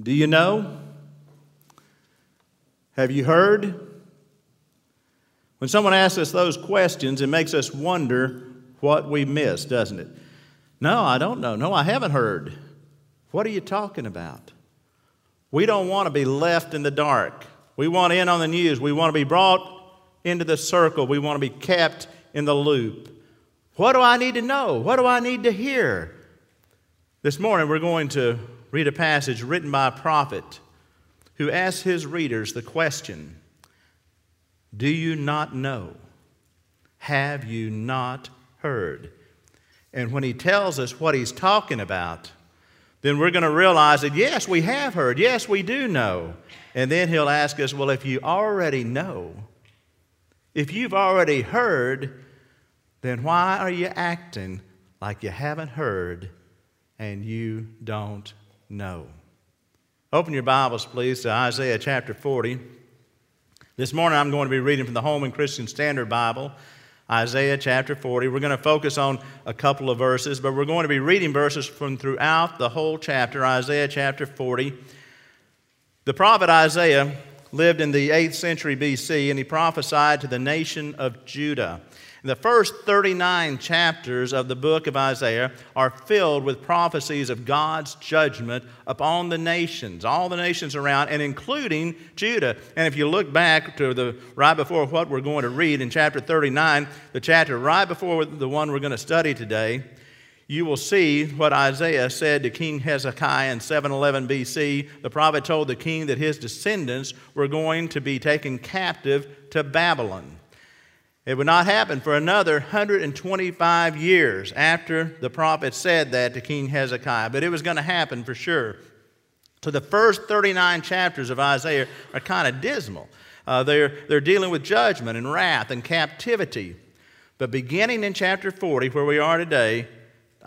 Do you know? Have you heard? When someone asks us those questions, it makes us wonder what we missed, doesn't it? No, I don't know. No, I haven't heard. What are you talking about? We don't want to be left in the dark. We want in on the news. We want to be brought into the circle. We want to be kept in the loop. What do I need to know? What do I need to hear? This morning, we're going to read a passage written by a prophet who asks his readers the question Do you not know? Have you not heard? And when he tells us what he's talking about, then we're going to realize that yes, we have heard. Yes, we do know. And then he'll ask us, well, if you already know, if you've already heard, then why are you acting like you haven't heard and you don't know? Open your Bibles, please, to Isaiah chapter 40. This morning I'm going to be reading from the Holman Christian Standard Bible. Isaiah chapter 40. We're going to focus on a couple of verses, but we're going to be reading verses from throughout the whole chapter, Isaiah chapter 40. The prophet Isaiah lived in the 8th century BC, and he prophesied to the nation of Judah. The first 39 chapters of the book of Isaiah are filled with prophecies of God's judgment upon the nations, all the nations around, and including Judah. And if you look back to the right before what we're going to read in chapter 39, the chapter right before the one we're going to study today, you will see what Isaiah said to King Hezekiah in 711 BC. The prophet told the king that his descendants were going to be taken captive to Babylon. It would not happen for another 125 years after the prophet said that to King Hezekiah, but it was going to happen for sure. So the first 39 chapters of Isaiah are kind of dismal. Uh, they're, they're dealing with judgment and wrath and captivity. But beginning in chapter 40, where we are today,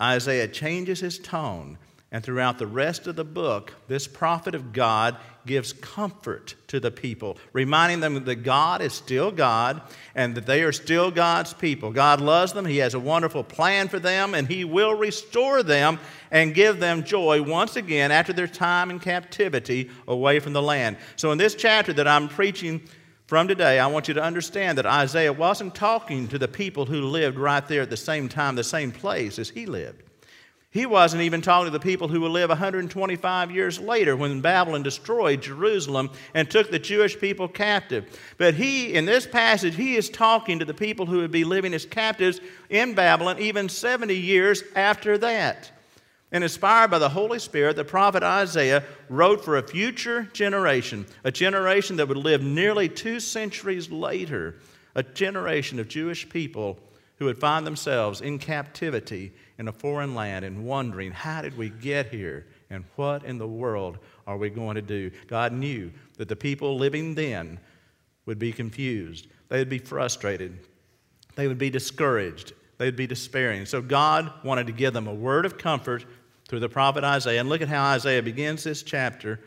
Isaiah changes his tone and throughout the rest of the book, this prophet of God gives comfort to the people, reminding them that God is still God and that they are still God's people. God loves them, He has a wonderful plan for them, and He will restore them and give them joy once again after their time in captivity away from the land. So, in this chapter that I'm preaching, from today, I want you to understand that Isaiah wasn't talking to the people who lived right there at the same time, the same place as he lived. He wasn't even talking to the people who would live 125 years later when Babylon destroyed Jerusalem and took the Jewish people captive. But he, in this passage, he is talking to the people who would be living as captives in Babylon even 70 years after that. And inspired by the Holy Spirit, the prophet Isaiah wrote for a future generation, a generation that would live nearly two centuries later, a generation of Jewish people who would find themselves in captivity in a foreign land and wondering, how did we get here? And what in the world are we going to do? God knew that the people living then would be confused, they would be frustrated, they would be discouraged, they would be despairing. So God wanted to give them a word of comfort through the prophet Isaiah. And look at how Isaiah begins this chapter.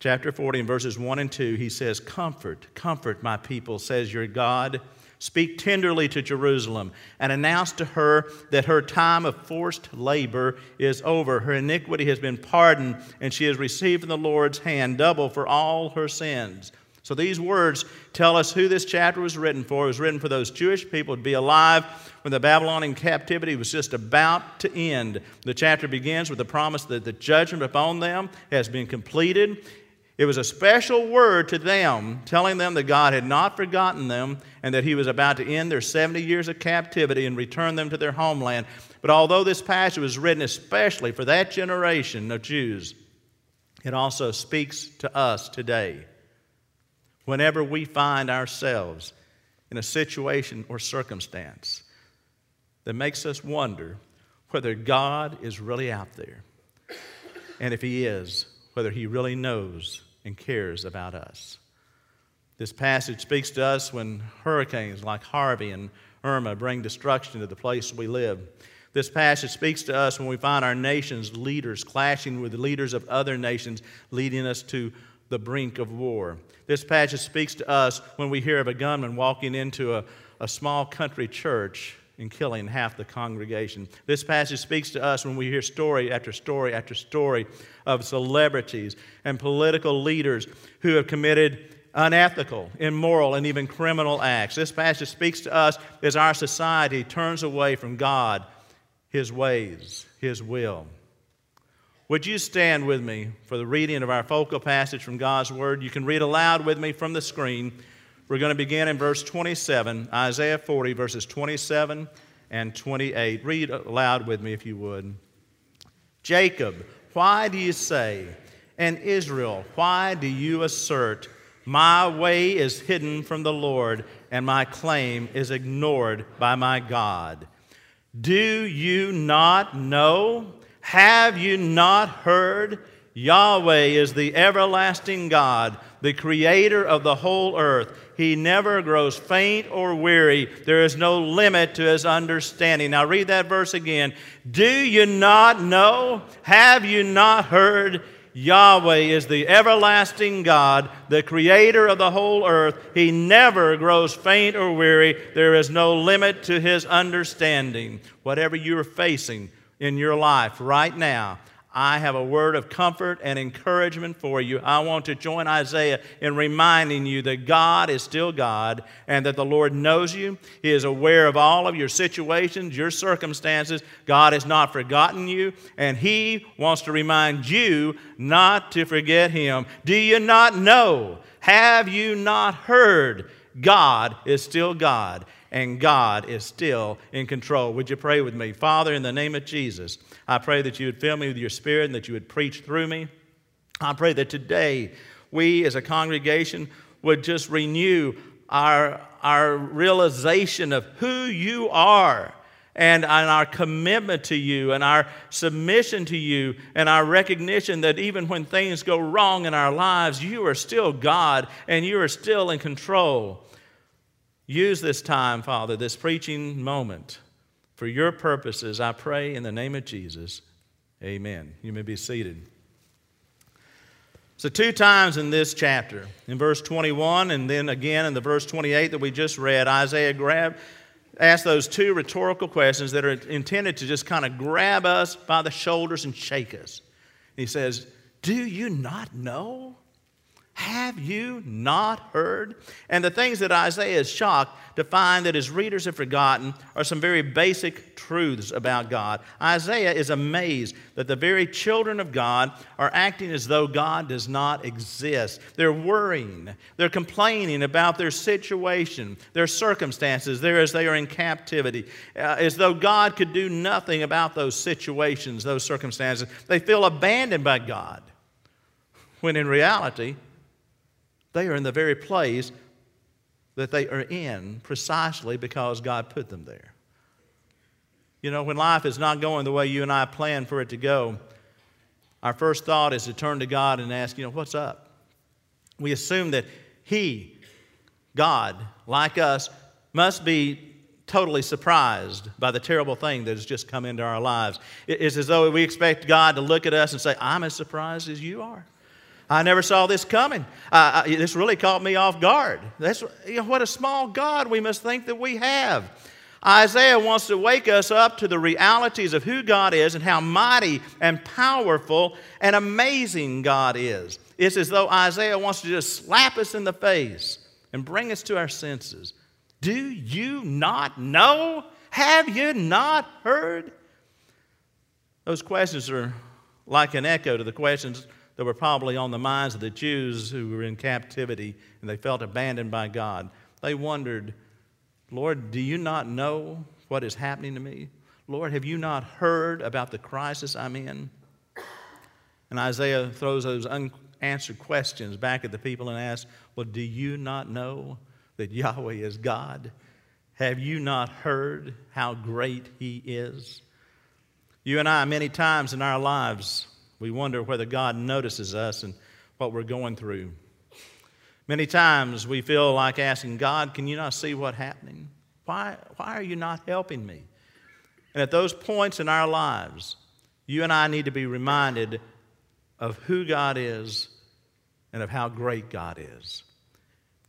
Chapter 40 and verses 1 and 2, he says, Comfort, comfort my people, says your God. Speak tenderly to Jerusalem and announce to her that her time of forced labor is over. Her iniquity has been pardoned, and she has received from the Lord's hand double for all her sins. So these words tell us who this chapter was written for. It was written for those Jewish people to be alive when the Babylonian captivity was just about to end. The chapter begins with the promise that the judgment upon them has been completed it was a special word to them, telling them that God had not forgotten them and that He was about to end their 70 years of captivity and return them to their homeland. But although this passage was written especially for that generation of Jews, it also speaks to us today. Whenever we find ourselves in a situation or circumstance that makes us wonder whether God is really out there, and if He is, whether He really knows and cares about us. This passage speaks to us when hurricanes like Harvey and Irma bring destruction to the place we live. This passage speaks to us when we find our nation's leaders clashing with the leaders of other nations, leading us to the brink of war. This passage speaks to us when we hear of a gunman walking into a, a small country church and killing half the congregation. This passage speaks to us when we hear story after story after story of celebrities and political leaders who have committed unethical, immoral, and even criminal acts. This passage speaks to us as our society turns away from God, His ways, His will. Would you stand with me for the reading of our focal passage from God's Word? You can read aloud with me from the screen. We're going to begin in verse 27, Isaiah 40, verses 27 and 28. Read aloud with me if you would. Jacob, why do you say, and Israel, why do you assert, my way is hidden from the Lord, and my claim is ignored by my God? Do you not know? Have you not heard? Yahweh is the everlasting God, the creator of the whole earth. He never grows faint or weary. There is no limit to his understanding. Now, read that verse again. Do you not know? Have you not heard? Yahweh is the everlasting God, the creator of the whole earth. He never grows faint or weary. There is no limit to his understanding. Whatever you're facing in your life right now, I have a word of comfort and encouragement for you. I want to join Isaiah in reminding you that God is still God and that the Lord knows you. He is aware of all of your situations, your circumstances. God has not forgotten you, and He wants to remind you not to forget Him. Do you not know? Have you not heard? God is still God, and God is still in control. Would you pray with me? Father, in the name of Jesus, I pray that you would fill me with your spirit and that you would preach through me. I pray that today we as a congregation would just renew our, our realization of who you are and, and our commitment to you and our submission to you and our recognition that even when things go wrong in our lives, you are still God and you are still in control. Use this time, Father, this preaching moment for your purposes, I pray in the name of Jesus. Amen. You may be seated. So, two times in this chapter, in verse 21 and then again in the verse 28 that we just read, Isaiah grabbed, asked those two rhetorical questions that are intended to just kind of grab us by the shoulders and shake us. He says, Do you not know? Have you not heard? And the things that Isaiah is shocked to find that his readers have forgotten are some very basic truths about God. Isaiah is amazed that the very children of God are acting as though God does not exist. They're worrying, they're complaining about their situation, their circumstances, there as they are in captivity, uh, as though God could do nothing about those situations, those circumstances. They feel abandoned by God, when in reality, they are in the very place that they are in precisely because God put them there. You know, when life is not going the way you and I plan for it to go, our first thought is to turn to God and ask, you know, what's up? We assume that He, God, like us, must be totally surprised by the terrible thing that has just come into our lives. It's as though we expect God to look at us and say, I'm as surprised as you are. I never saw this coming. Uh, this really caught me off guard. That's you know, what a small God we must think that we have. Isaiah wants to wake us up to the realities of who God is and how mighty and powerful and amazing God is. It's as though Isaiah wants to just slap us in the face and bring us to our senses. Do you not know? Have you not heard? Those questions are like an echo to the questions that were probably on the minds of the Jews who were in captivity and they felt abandoned by God. They wondered, Lord, do you not know what is happening to me? Lord, have you not heard about the crisis I'm in? And Isaiah throws those unanswered questions back at the people and asks, Well, do you not know that Yahweh is God? Have you not heard how great He is? You and I, many times in our lives, we wonder whether God notices us and what we're going through. Many times we feel like asking, God, can you not see what's happening? Why, why are you not helping me? And at those points in our lives, you and I need to be reminded of who God is and of how great God is.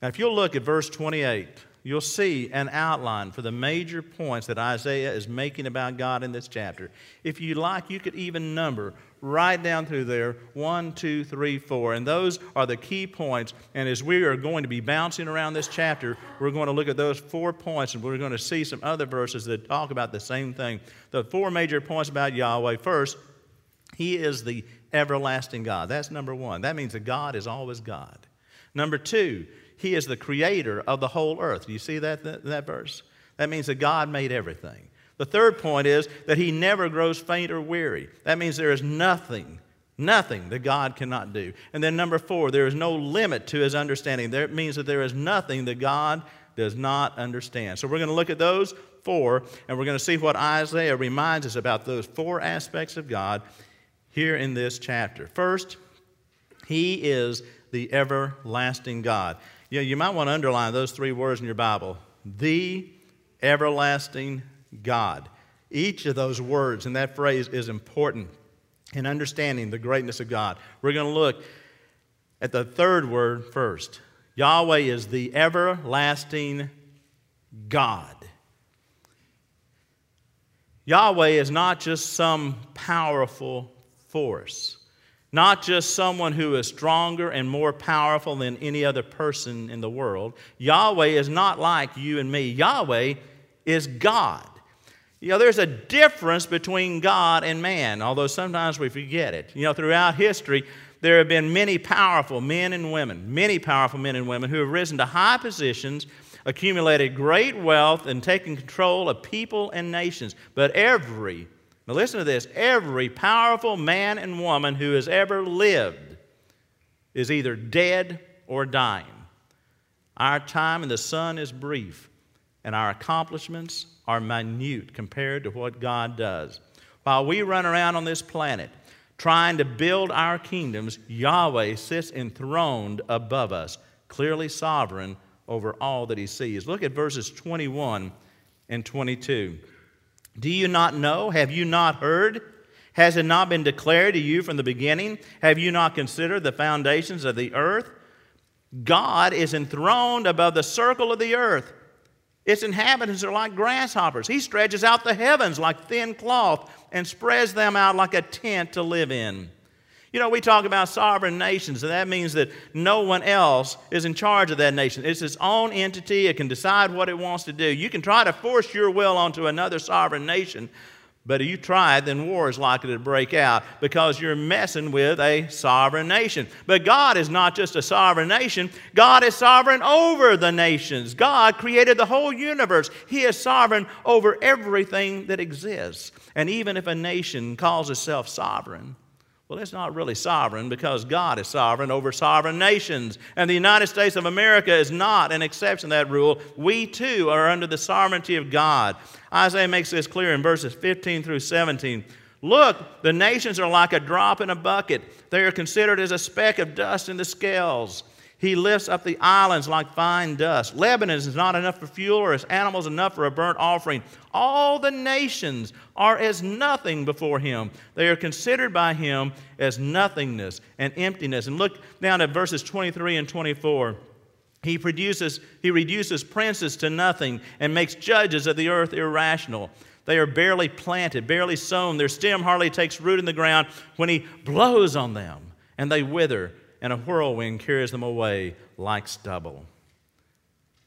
Now, if you'll look at verse 28 you'll see an outline for the major points that Isaiah is making about God in this chapter. If you like, you could even number right down through there one, two, three, four. And those are the key points. And as we are going to be bouncing around this chapter, we're going to look at those four points and we're going to see some other verses that talk about the same thing. The four major points about Yahweh first, He is the everlasting God. That's number one. That means that God is always God. Number two, he is the creator of the whole earth. Do you see that, that, that verse? That means that God made everything. The third point is that he never grows faint or weary. That means there is nothing, nothing that God cannot do. And then number four, there is no limit to his understanding. That means that there is nothing that God does not understand. So we're going to look at those four, and we're going to see what Isaiah reminds us about those four aspects of God here in this chapter. First, he is the everlasting God. You, know, you might want to underline those three words in your Bible the everlasting God. Each of those words and that phrase is important in understanding the greatness of God. We're going to look at the third word first. Yahweh is the everlasting God. Yahweh is not just some powerful force. Not just someone who is stronger and more powerful than any other person in the world. Yahweh is not like you and me. Yahweh is God. You know, there's a difference between God and man, although sometimes we forget it. You know, throughout history, there have been many powerful men and women, many powerful men and women who have risen to high positions, accumulated great wealth, and taken control of people and nations. But every now, listen to this every powerful man and woman who has ever lived is either dead or dying. Our time in the sun is brief, and our accomplishments are minute compared to what God does. While we run around on this planet trying to build our kingdoms, Yahweh sits enthroned above us, clearly sovereign over all that he sees. Look at verses 21 and 22. Do you not know? Have you not heard? Has it not been declared to you from the beginning? Have you not considered the foundations of the earth? God is enthroned above the circle of the earth. Its inhabitants are like grasshoppers. He stretches out the heavens like thin cloth and spreads them out like a tent to live in. You know, we talk about sovereign nations, and that means that no one else is in charge of that nation. It's its own entity, it can decide what it wants to do. You can try to force your will onto another sovereign nation, but if you try it, then war is likely to break out because you're messing with a sovereign nation. But God is not just a sovereign nation, God is sovereign over the nations. God created the whole universe, He is sovereign over everything that exists. And even if a nation calls itself sovereign, well, it's not really sovereign because God is sovereign over sovereign nations. And the United States of America is not an exception to that rule. We too are under the sovereignty of God. Isaiah makes this clear in verses 15 through 17. Look, the nations are like a drop in a bucket, they are considered as a speck of dust in the scales. He lifts up the islands like fine dust. Lebanon is not enough for fuel, or its animals enough for a burnt offering. All the nations are as nothing before him. They are considered by him as nothingness and emptiness. And look down at verses 23 and 24. He produces, he reduces princes to nothing and makes judges of the earth irrational. They are barely planted, barely sown. Their stem hardly takes root in the ground when he blows on them and they wither and a whirlwind carries them away like stubble.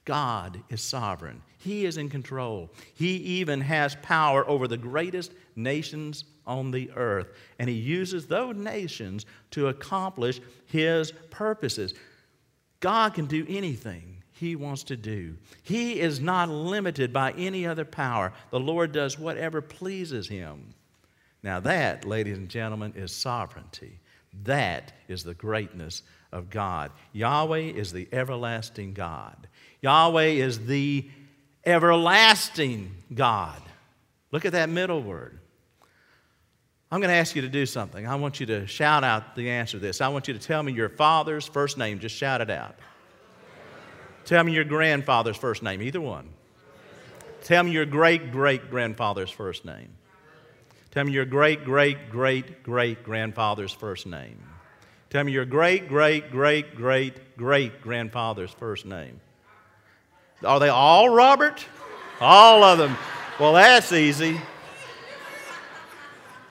God is sovereign. He is in control. He even has power over the greatest nations on the earth. And He uses those nations to accomplish His purposes. God can do anything He wants to do, He is not limited by any other power. The Lord does whatever pleases Him. Now, that, ladies and gentlemen, is sovereignty. That is the greatness of God. Yahweh is the everlasting God. Yahweh is the everlasting God. Look at that middle word. I'm going to ask you to do something. I want you to shout out the answer to this. I want you to tell me your father's first name. Just shout it out. Tell me your grandfather's first name, either one. Tell me your great great grandfather's first name. Tell me your great, great, great, great grandfather's first name. Tell me your great, great, great, great, great grandfather's first name. Are they all Robert? All of them. Well, that's easy.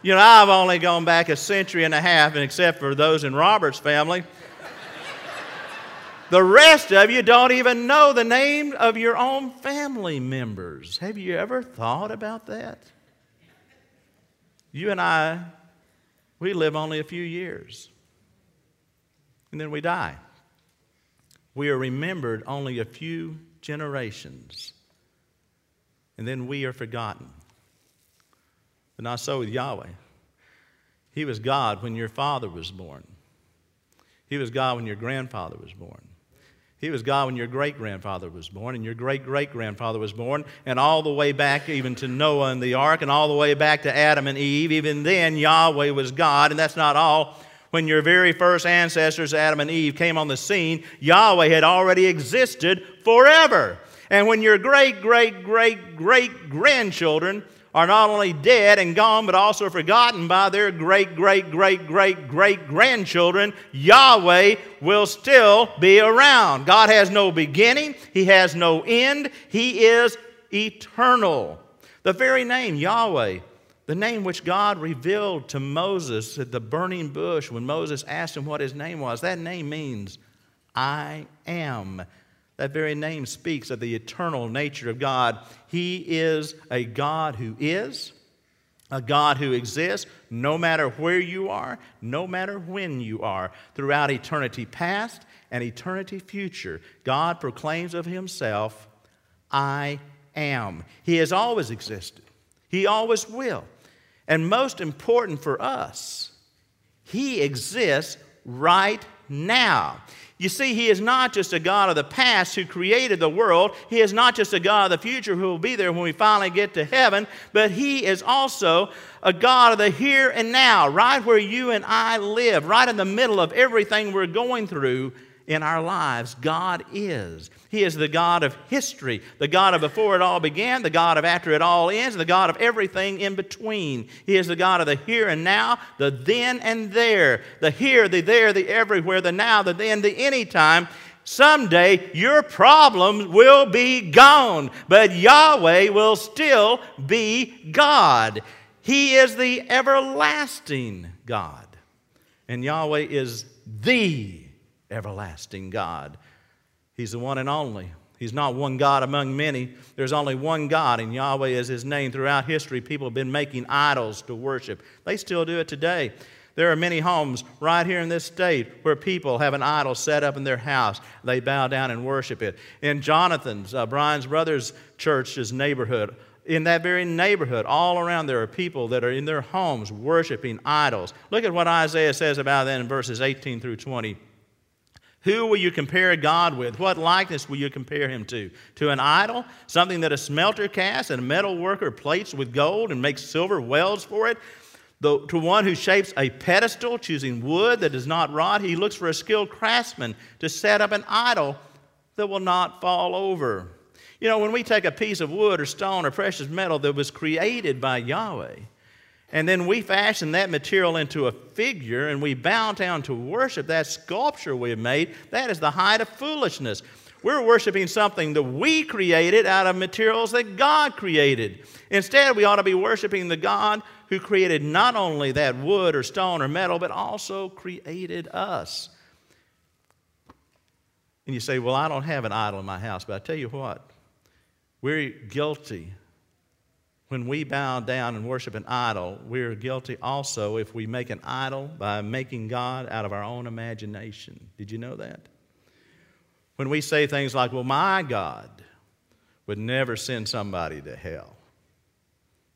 You know, I've only gone back a century and a half, and except for those in Robert's family. The rest of you don't even know the name of your own family members. Have you ever thought about that? You and I, we live only a few years, and then we die. We are remembered only a few generations, and then we are forgotten. But not so with Yahweh. He was God when your father was born, He was God when your grandfather was born. He was God when your great grandfather was born, and your great great grandfather was born, and all the way back even to Noah and the ark, and all the way back to Adam and Eve. Even then, Yahweh was God, and that's not all. When your very first ancestors, Adam and Eve, came on the scene, Yahweh had already existed forever. And when your great great great great grandchildren are not only dead and gone, but also forgotten by their great, great, great, great, great grandchildren, Yahweh will still be around. God has no beginning, He has no end, He is eternal. The very name, Yahweh, the name which God revealed to Moses at the burning bush when Moses asked him what his name was, that name means I am. That very name speaks of the eternal nature of God. He is a God who is, a God who exists no matter where you are, no matter when you are, throughout eternity past and eternity future. God proclaims of Himself, I am. He has always existed, He always will. And most important for us, He exists right now. You see, He is not just a God of the past who created the world. He is not just a God of the future who will be there when we finally get to heaven, but He is also a God of the here and now, right where you and I live, right in the middle of everything we're going through in our lives, God is. He is the God of history, the God of before it all began, the God of after it all ends, the God of everything in between. He is the God of the here and now, the then and there, the here, the there, the everywhere, the now, the then, the anytime. Someday your problems will be gone, but Yahweh will still be God. He is the everlasting God. And Yahweh is the everlasting God. He's the one and only. He's not one God among many. There's only one God, and Yahweh is his name. Throughout history, people have been making idols to worship. They still do it today. There are many homes right here in this state where people have an idol set up in their house. They bow down and worship it. In Jonathan's, uh, Brian's brother's church's neighborhood, in that very neighborhood, all around, there are people that are in their homes worshiping idols. Look at what Isaiah says about that in verses 18 through 20. Who will you compare God with? What likeness will you compare him to? To an idol? Something that a smelter casts and a metal worker plates with gold and makes silver wells for it? The, to one who shapes a pedestal, choosing wood that does not rot, he looks for a skilled craftsman to set up an idol that will not fall over. You know, when we take a piece of wood or stone or precious metal that was created by Yahweh, and then we fashion that material into a figure and we bow down to worship that sculpture we have made. That is the height of foolishness. We're worshiping something that we created out of materials that God created. Instead, we ought to be worshiping the God who created not only that wood or stone or metal, but also created us. And you say, Well, I don't have an idol in my house, but I tell you what, we're guilty when we bow down and worship an idol, we're guilty also if we make an idol by making God out of our own imagination. Did you know that? When we say things like, well, my God would never send somebody to hell.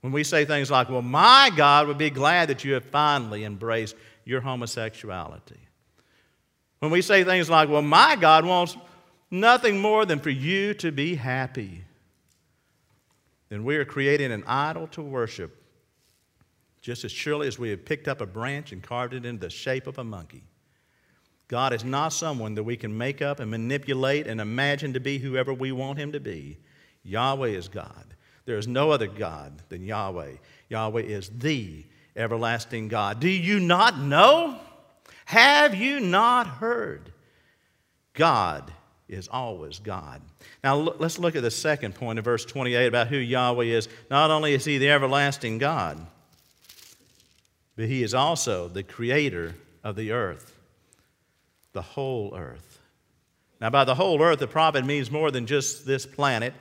When we say things like, well, my God would be glad that you have finally embraced your homosexuality. When we say things like, well, my God wants nothing more than for you to be happy then we are creating an idol to worship just as surely as we have picked up a branch and carved it into the shape of a monkey. God is not someone that we can make up and manipulate and imagine to be whoever we want him to be. Yahweh is God. There is no other God than Yahweh. Yahweh is the everlasting God. Do you not know? Have you not heard? God is always God. Now, let's look at the second point of verse 28 about who Yahweh is. Not only is He the everlasting God, but He is also the creator of the earth, the whole earth. Now, by the whole earth, the prophet means more than just this planet.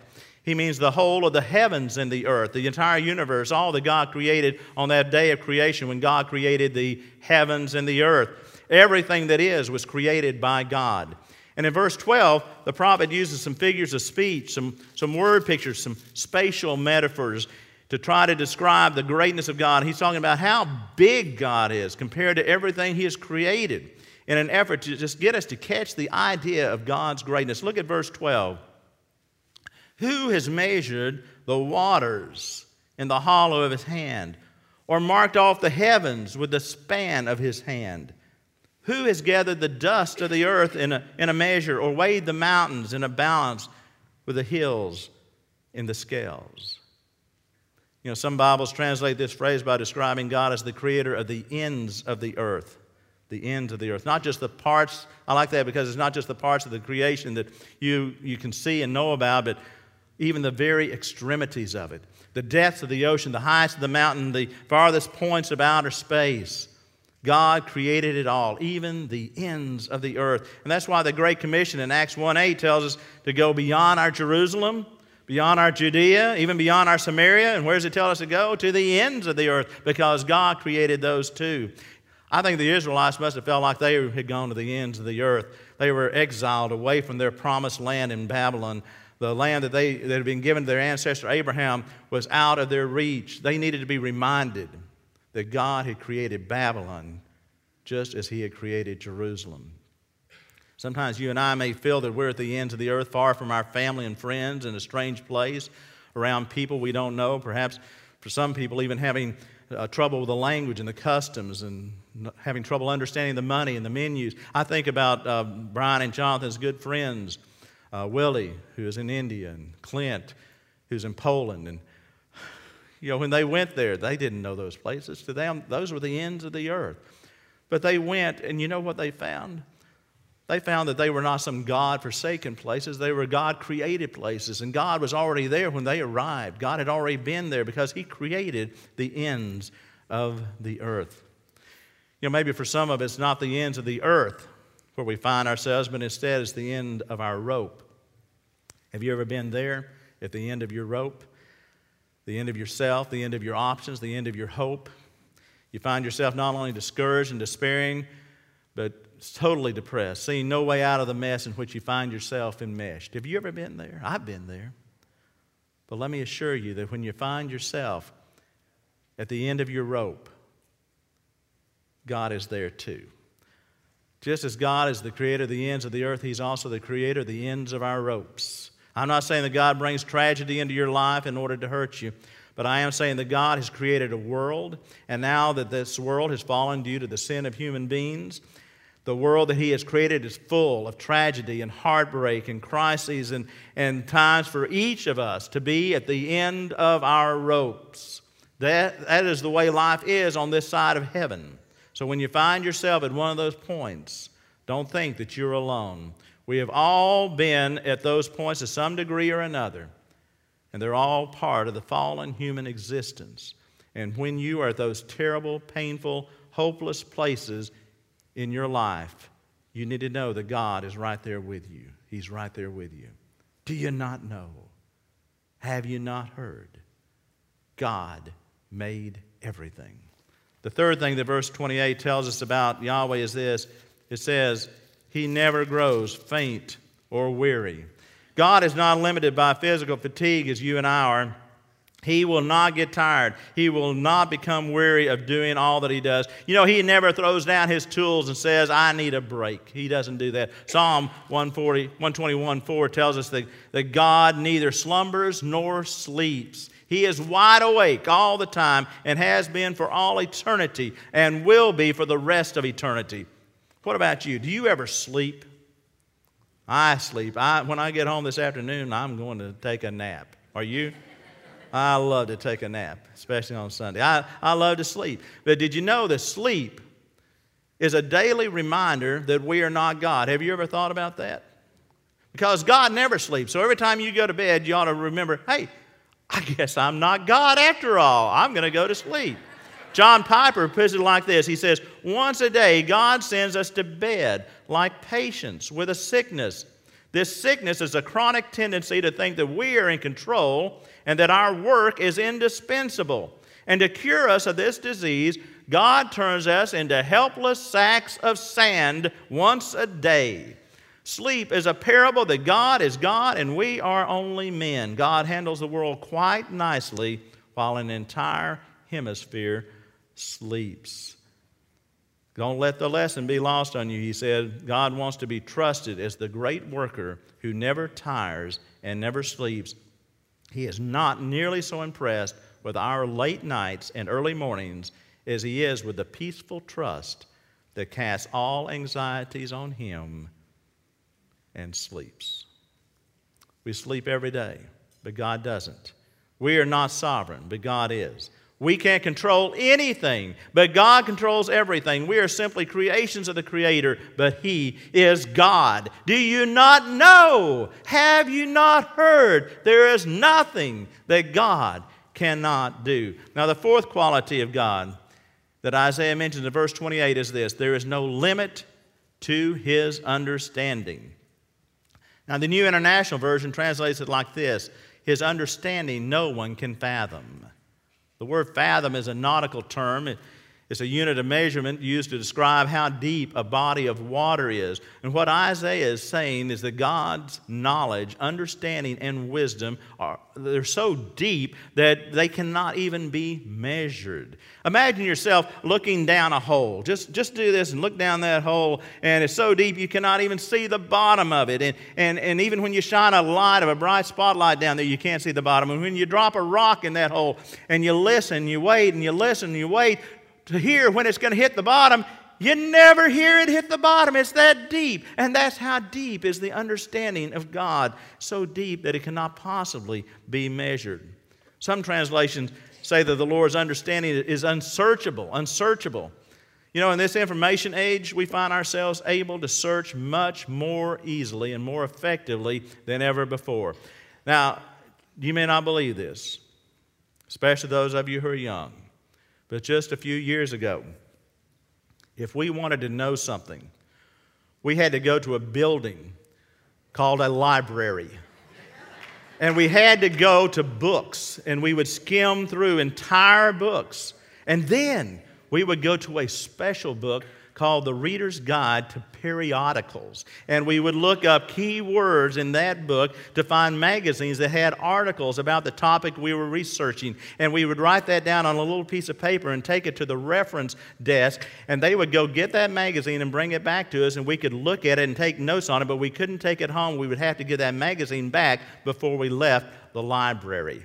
He means the whole of the heavens and the earth, the entire universe, all that God created on that day of creation when God created the heavens and the earth. Everything that is was created by God. And in verse 12, the prophet uses some figures of speech, some, some word pictures, some spatial metaphors to try to describe the greatness of God. He's talking about how big God is compared to everything He has created in an effort to just get us to catch the idea of God's greatness. Look at verse 12. Who has measured the waters in the hollow of his hand, or marked off the heavens with the span of his hand? Who has gathered the dust of the earth in a, in a measure, or weighed the mountains in a balance with the hills in the scales? You know, some Bibles translate this phrase by describing God as the creator of the ends of the earth. The ends of the earth. Not just the parts. I like that because it's not just the parts of the creation that you, you can see and know about, but even the very extremities of it. The depths of the ocean, the heights of the mountain, the farthest points of outer space. God created it all, even the ends of the earth. And that's why the Great Commission in Acts 1 8 tells us to go beyond our Jerusalem, beyond our Judea, even beyond our Samaria. And where does it tell us to go? To the ends of the earth, because God created those too. I think the Israelites must have felt like they had gone to the ends of the earth. They were exiled away from their promised land in Babylon. The land that, they, that had been given to their ancestor Abraham was out of their reach. They needed to be reminded that God had created Babylon just as He had created Jerusalem. Sometimes you and I may feel that we're at the ends of the earth, far from our family and friends, in a strange place, around people we don't know, perhaps for some people, even having uh, trouble with the language and the customs and having trouble understanding the money and the menus. I think about uh, Brian and Jonathan's good friends, uh, Willie, who is in India, and Clint, who's in Poland. And you know, when they went there, they didn't know those places. To them, those were the ends of the earth. But they went, and you know what they found? They found that they were not some God forsaken places, they were God created places. And God was already there when they arrived. God had already been there because He created the ends of the earth. You know, maybe for some of us, not the ends of the earth where we find ourselves, but instead it's the end of our rope. Have you ever been there at the end of your rope? The end of yourself, the end of your options, the end of your hope. You find yourself not only discouraged and despairing, but totally depressed, seeing no way out of the mess in which you find yourself enmeshed. Have you ever been there? I've been there. But let me assure you that when you find yourself at the end of your rope, God is there too. Just as God is the creator of the ends of the earth, He's also the creator of the ends of our ropes. I'm not saying that God brings tragedy into your life in order to hurt you, but I am saying that God has created a world, and now that this world has fallen due to the sin of human beings, the world that He has created is full of tragedy and heartbreak and crises and, and times for each of us to be at the end of our ropes. That, that is the way life is on this side of heaven. So when you find yourself at one of those points, don't think that you're alone. We have all been at those points to some degree or another, and they're all part of the fallen human existence. And when you are at those terrible, painful, hopeless places in your life, you need to know that God is right there with you. He's right there with you. Do you not know? Have you not heard? God made everything. The third thing that verse 28 tells us about Yahweh is this it says, he never grows faint or weary. God is not limited by physical fatigue as you and I are. He will not get tired. He will not become weary of doing all that he does. You know, he never throws down his tools and says, I need a break. He doesn't do that. Psalm 140, 121 4 tells us that, that God neither slumbers nor sleeps. He is wide awake all the time and has been for all eternity and will be for the rest of eternity. What about you? Do you ever sleep? I sleep. I, when I get home this afternoon, I'm going to take a nap. Are you? I love to take a nap, especially on Sunday. I, I love to sleep. But did you know that sleep is a daily reminder that we are not God? Have you ever thought about that? because God never sleeps. So every time you go to bed, you ought to remember hey, I guess I'm not God after all. I'm going to go to sleep. John Piper puts it like this He says, Once a day, God sends us to bed like patients with a sickness. This sickness is a chronic tendency to think that we are in control and that our work is indispensable. And to cure us of this disease, God turns us into helpless sacks of sand once a day. Sleep is a parable that God is God and we are only men. God handles the world quite nicely while an entire hemisphere sleeps. Don't let the lesson be lost on you. He said, God wants to be trusted as the great worker who never tires and never sleeps. He is not nearly so impressed with our late nights and early mornings as he is with the peaceful trust that casts all anxieties on him and sleeps. We sleep every day, but God doesn't. We are not sovereign, but God is. We can't control anything, but God controls everything. We are simply creations of the Creator, but He is God. Do you not know? Have you not heard? There is nothing that God cannot do. Now, the fourth quality of God that Isaiah mentions in verse 28 is this there is no limit to His understanding. Now, the New International Version translates it like this His understanding no one can fathom. The word fathom is a nautical term. It's a unit of measurement used to describe how deep a body of water is. And what Isaiah is saying is that God's knowledge, understanding, and wisdom are they're so deep that they cannot even be measured. Imagine yourself looking down a hole. Just, just do this and look down that hole, and it's so deep you cannot even see the bottom of it. And, and, and even when you shine a light of a bright spotlight down there, you can't see the bottom. And when you drop a rock in that hole and you listen, you wait, and you listen, you wait, to hear when it's going to hit the bottom, you never hear it hit the bottom. It's that deep. And that's how deep is the understanding of God. So deep that it cannot possibly be measured. Some translations say that the Lord's understanding is unsearchable, unsearchable. You know, in this information age, we find ourselves able to search much more easily and more effectively than ever before. Now, you may not believe this, especially those of you who are young. But just a few years ago, if we wanted to know something, we had to go to a building called a library. and we had to go to books, and we would skim through entire books. And then we would go to a special book called The Reader's Guide to Periodicals. And we would look up key words in that book to find magazines that had articles about the topic we were researching. And we would write that down on a little piece of paper and take it to the reference desk. And they would go get that magazine and bring it back to us, and we could look at it and take notes on it, but we couldn't take it home. We would have to get that magazine back before we left the library.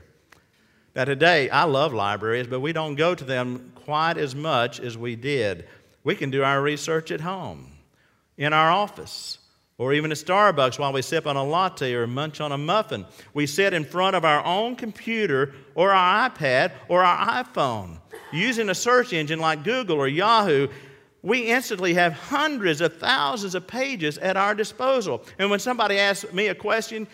Now, today, I love libraries, but we don't go to them quite as much as we did. We can do our research at home, in our office, or even at Starbucks while we sip on a latte or munch on a muffin. We sit in front of our own computer or our iPad or our iPhone. Using a search engine like Google or Yahoo, we instantly have hundreds of thousands of pages at our disposal. And when somebody asks me a question,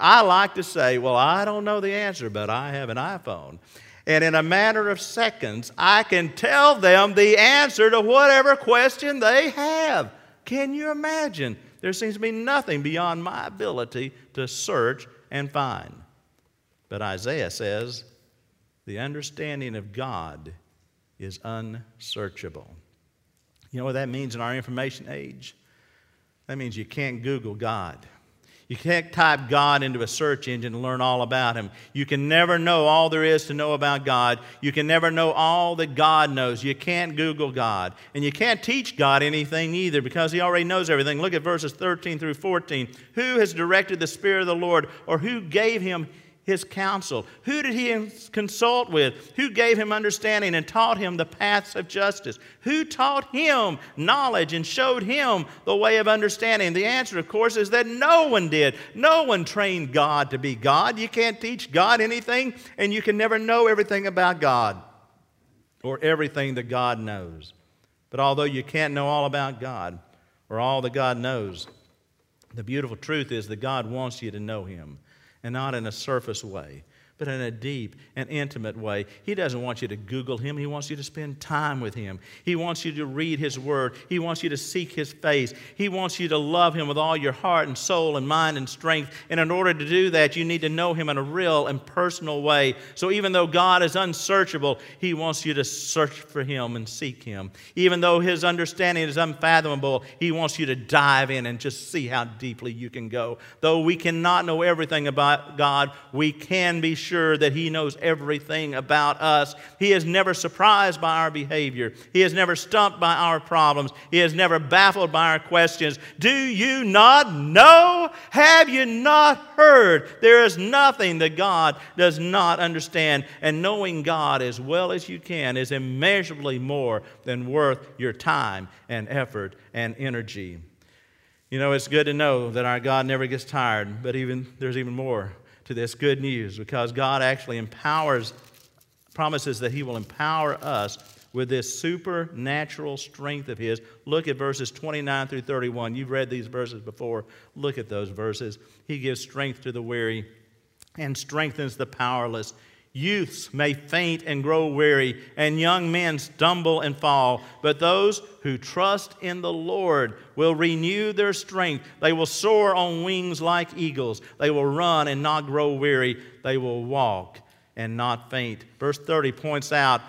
I like to say, Well, I don't know the answer, but I have an iPhone and in a matter of seconds, I can tell them the answer to whatever question they have. Can you imagine? There seems to be nothing beyond my ability to search and find. But Isaiah says the understanding of God is unsearchable. You know what that means in our information age? That means you can't Google God. You can't type God into a search engine and learn all about Him. You can never know all there is to know about God. You can never know all that God knows. You can't Google God. And you can't teach God anything either because He already knows everything. Look at verses 13 through 14. Who has directed the Spirit of the Lord, or who gave Him his counsel? Who did he consult with? Who gave him understanding and taught him the paths of justice? Who taught him knowledge and showed him the way of understanding? The answer, of course, is that no one did. No one trained God to be God. You can't teach God anything, and you can never know everything about God or everything that God knows. But although you can't know all about God or all that God knows, The beautiful truth is that God wants you to know Him, and not in a surface way but in a deep and intimate way. He doesn't want you to Google Him. He wants you to spend time with Him. He wants you to read His Word. He wants you to seek His face. He wants you to love Him with all your heart and soul and mind and strength. And in order to do that, you need to know Him in a real and personal way. So even though God is unsearchable, He wants you to search for Him and seek Him. Even though His understanding is unfathomable, He wants you to dive in and just see how deeply you can go. Though we cannot know everything about God, we can be sure that He knows everything about us. He is never surprised by our behavior, He is never stumped by our problems, He is never baffled by our questions. Do you not know? Have you not heard? There is nothing that God does not understand. And knowing God as well as you can is immeasurably more than worth your time and effort and energy. You know, it's good to know that our God never gets tired, but even there's even more to this good news because God actually empowers, promises that He will empower us with this supernatural strength of His. Look at verses 29 through 31. You've read these verses before. Look at those verses. He gives strength to the weary and strengthens the powerless. Youths may faint and grow weary, and young men stumble and fall. But those who trust in the Lord will renew their strength. They will soar on wings like eagles. They will run and not grow weary. They will walk and not faint. Verse 30 points out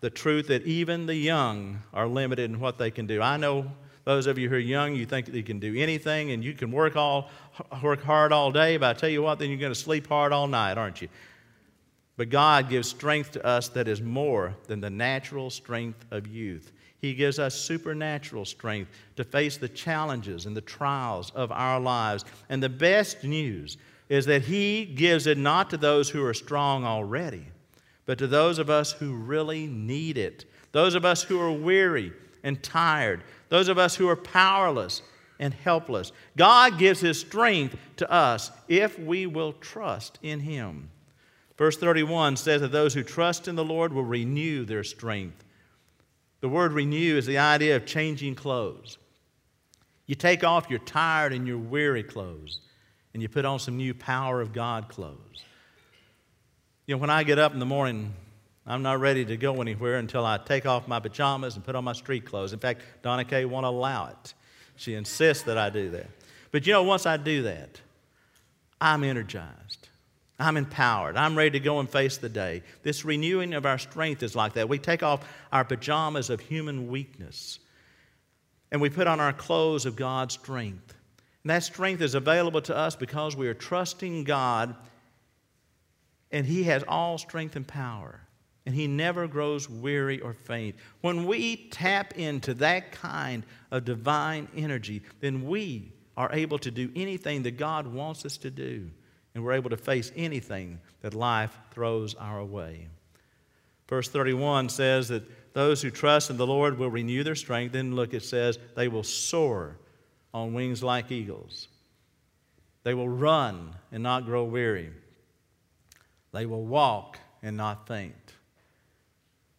the truth that even the young are limited in what they can do. I know those of you who are young, you think that you can do anything and you can work all work hard all day, but I tell you what, then you're going to sleep hard all night, aren't you? But God gives strength to us that is more than the natural strength of youth. He gives us supernatural strength to face the challenges and the trials of our lives. And the best news is that He gives it not to those who are strong already, but to those of us who really need it. Those of us who are weary and tired. Those of us who are powerless and helpless. God gives His strength to us if we will trust in Him. Verse 31 says that those who trust in the Lord will renew their strength. The word renew is the idea of changing clothes. You take off your tired and your weary clothes, and you put on some new power of God clothes. You know, when I get up in the morning, I'm not ready to go anywhere until I take off my pajamas and put on my street clothes. In fact, Donna Kay won't allow it. She insists that I do that. But you know, once I do that, I'm energized. I'm empowered. I'm ready to go and face the day. This renewing of our strength is like that. We take off our pajamas of human weakness and we put on our clothes of God's strength. And that strength is available to us because we are trusting God and He has all strength and power. And He never grows weary or faint. When we tap into that kind of divine energy, then we are able to do anything that God wants us to do and we're able to face anything that life throws our way. Verse 31 says that those who trust in the Lord will renew their strength. Then look, it says, they will soar on wings like eagles. They will run and not grow weary. They will walk and not faint.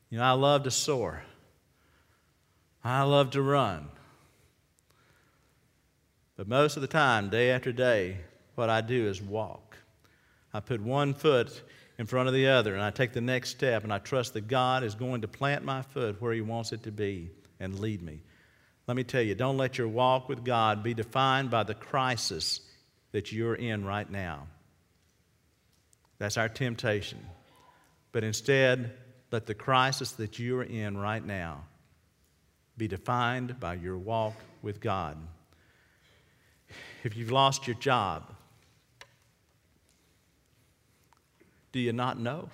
You know, I love to soar. I love to run. But most of the time, day after day, what I do is walk. I put one foot in front of the other and I take the next step and I trust that God is going to plant my foot where He wants it to be and lead me. Let me tell you, don't let your walk with God be defined by the crisis that you're in right now. That's our temptation. But instead, let the crisis that you are in right now be defined by your walk with God. If you've lost your job, Do you not know?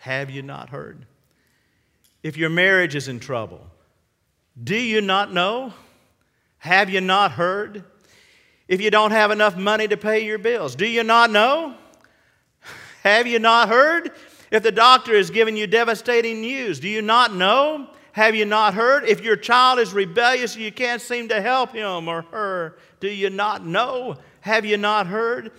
Have you not heard? If your marriage is in trouble, do you not know? Have you not heard? If you don't have enough money to pay your bills, do you not know? Have you not heard? If the doctor is giving you devastating news, do you not know? Have you not heard? If your child is rebellious and you can't seem to help him or her, do you not know? Have you not heard?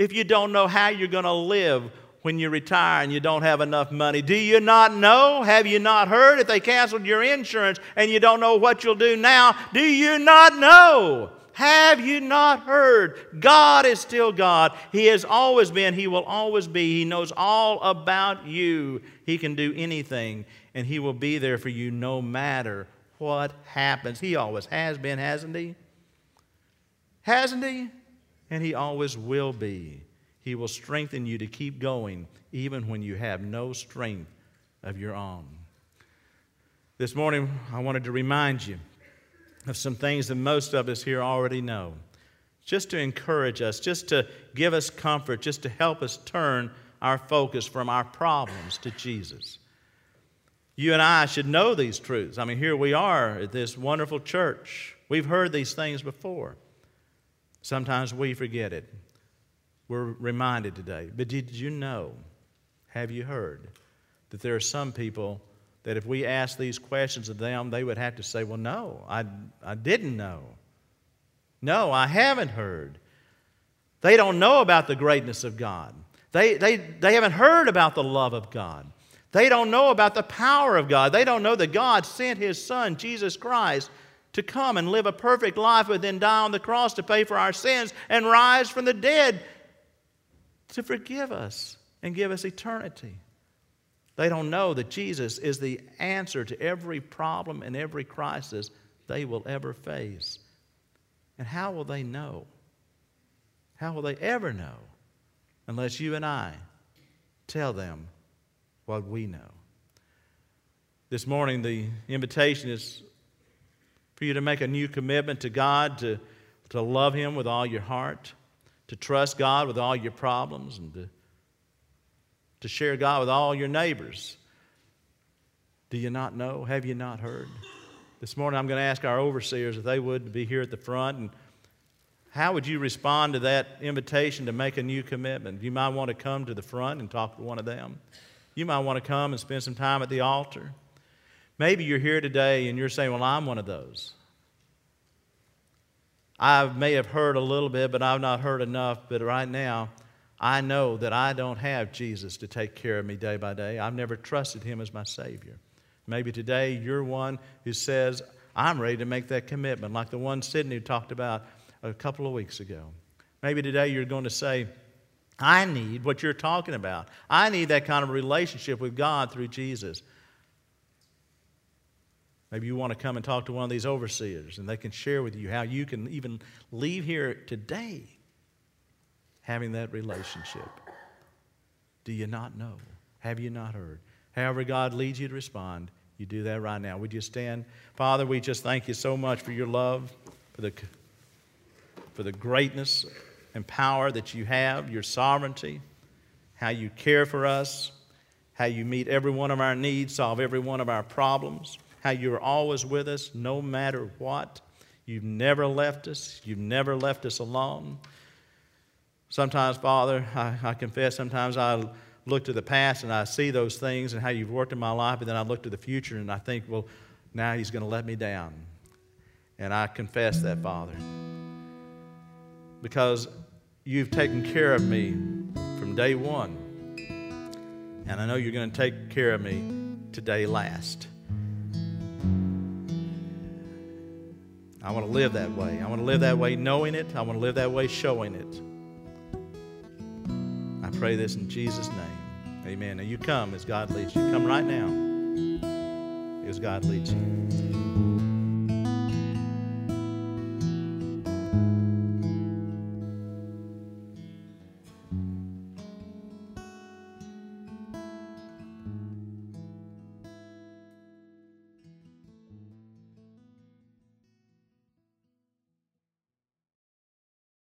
If you don't know how you're going to live when you retire and you don't have enough money? Do you not know? Have you not heard? If they canceled your insurance and you don't know what you'll do now, do you not know? Have you not heard? God is still God. He has always been, He will always be. He knows all about you. He can do anything, and He will be there for you no matter what happens. He always has been, hasn't He? Hasn't He? And He always will be. He will strengthen you to keep going even when you have no strength of your own. This morning, I wanted to remind you of some things that most of us here already know, just to encourage us, just to give us comfort, just to help us turn our focus from our problems to Jesus. You and I should know these truths. I mean, here we are at this wonderful church. We've heard these things before. Sometimes we forget it. We're reminded today. But did you know, have you heard, that there are some people that if we ask these questions of them, they would have to say, Well, no, I, I didn't know. No, I haven't heard. They don't know about the greatness of God. They, they, they haven't heard about the love of God. They don't know about the power of God. They don't know that God sent His Son, Jesus Christ, to come and live a perfect life, but then die on the cross to pay for our sins and rise from the dead to forgive us and give us eternity. They don't know that Jesus is the answer to every problem and every crisis they will ever face. And how will they know? How will they ever know unless you and I tell them what we know? This morning, the invitation is for you to make a new commitment to God, to, to love Him with all your heart, to trust God with all your problems, and to to share God with all your neighbors. Do you not know? Have you not heard? This morning I'm going to ask our overseers if they would be here at the front and how would you respond to that invitation to make a new commitment? You might want to come to the front and talk to one of them. You might want to come and spend some time at the altar. Maybe you're here today and you're saying, Well, I'm one of those. I may have heard a little bit, but I've not heard enough. But right now, I know that I don't have Jesus to take care of me day by day. I've never trusted Him as my Savior. Maybe today you're one who says, I'm ready to make that commitment, like the one Sydney talked about a couple of weeks ago. Maybe today you're going to say, I need what you're talking about. I need that kind of relationship with God through Jesus. Maybe you want to come and talk to one of these overseers and they can share with you how you can even leave here today having that relationship. Do you not know? Have you not heard? However, God leads you to respond, you do that right now. Would you stand? Father, we just thank you so much for your love, for the, for the greatness and power that you have, your sovereignty, how you care for us, how you meet every one of our needs, solve every one of our problems, how you're always with us no matter what. You've never left us, you've never left us alone. Sometimes, Father, I, I, confess, sometimes I look to the past and I see those things and how you've worked in my life, and then I look to the future and I think, well, now He's going to let me down. And I confess that, Father, because you've taken care of me from day one. And I know you're going to take care of me today last. I want to live that way. I want to live that way knowing it. I want to live that way showing it I pray this in Jesus' name. Amen. Now you come as God leads you. Come right now as God leads you.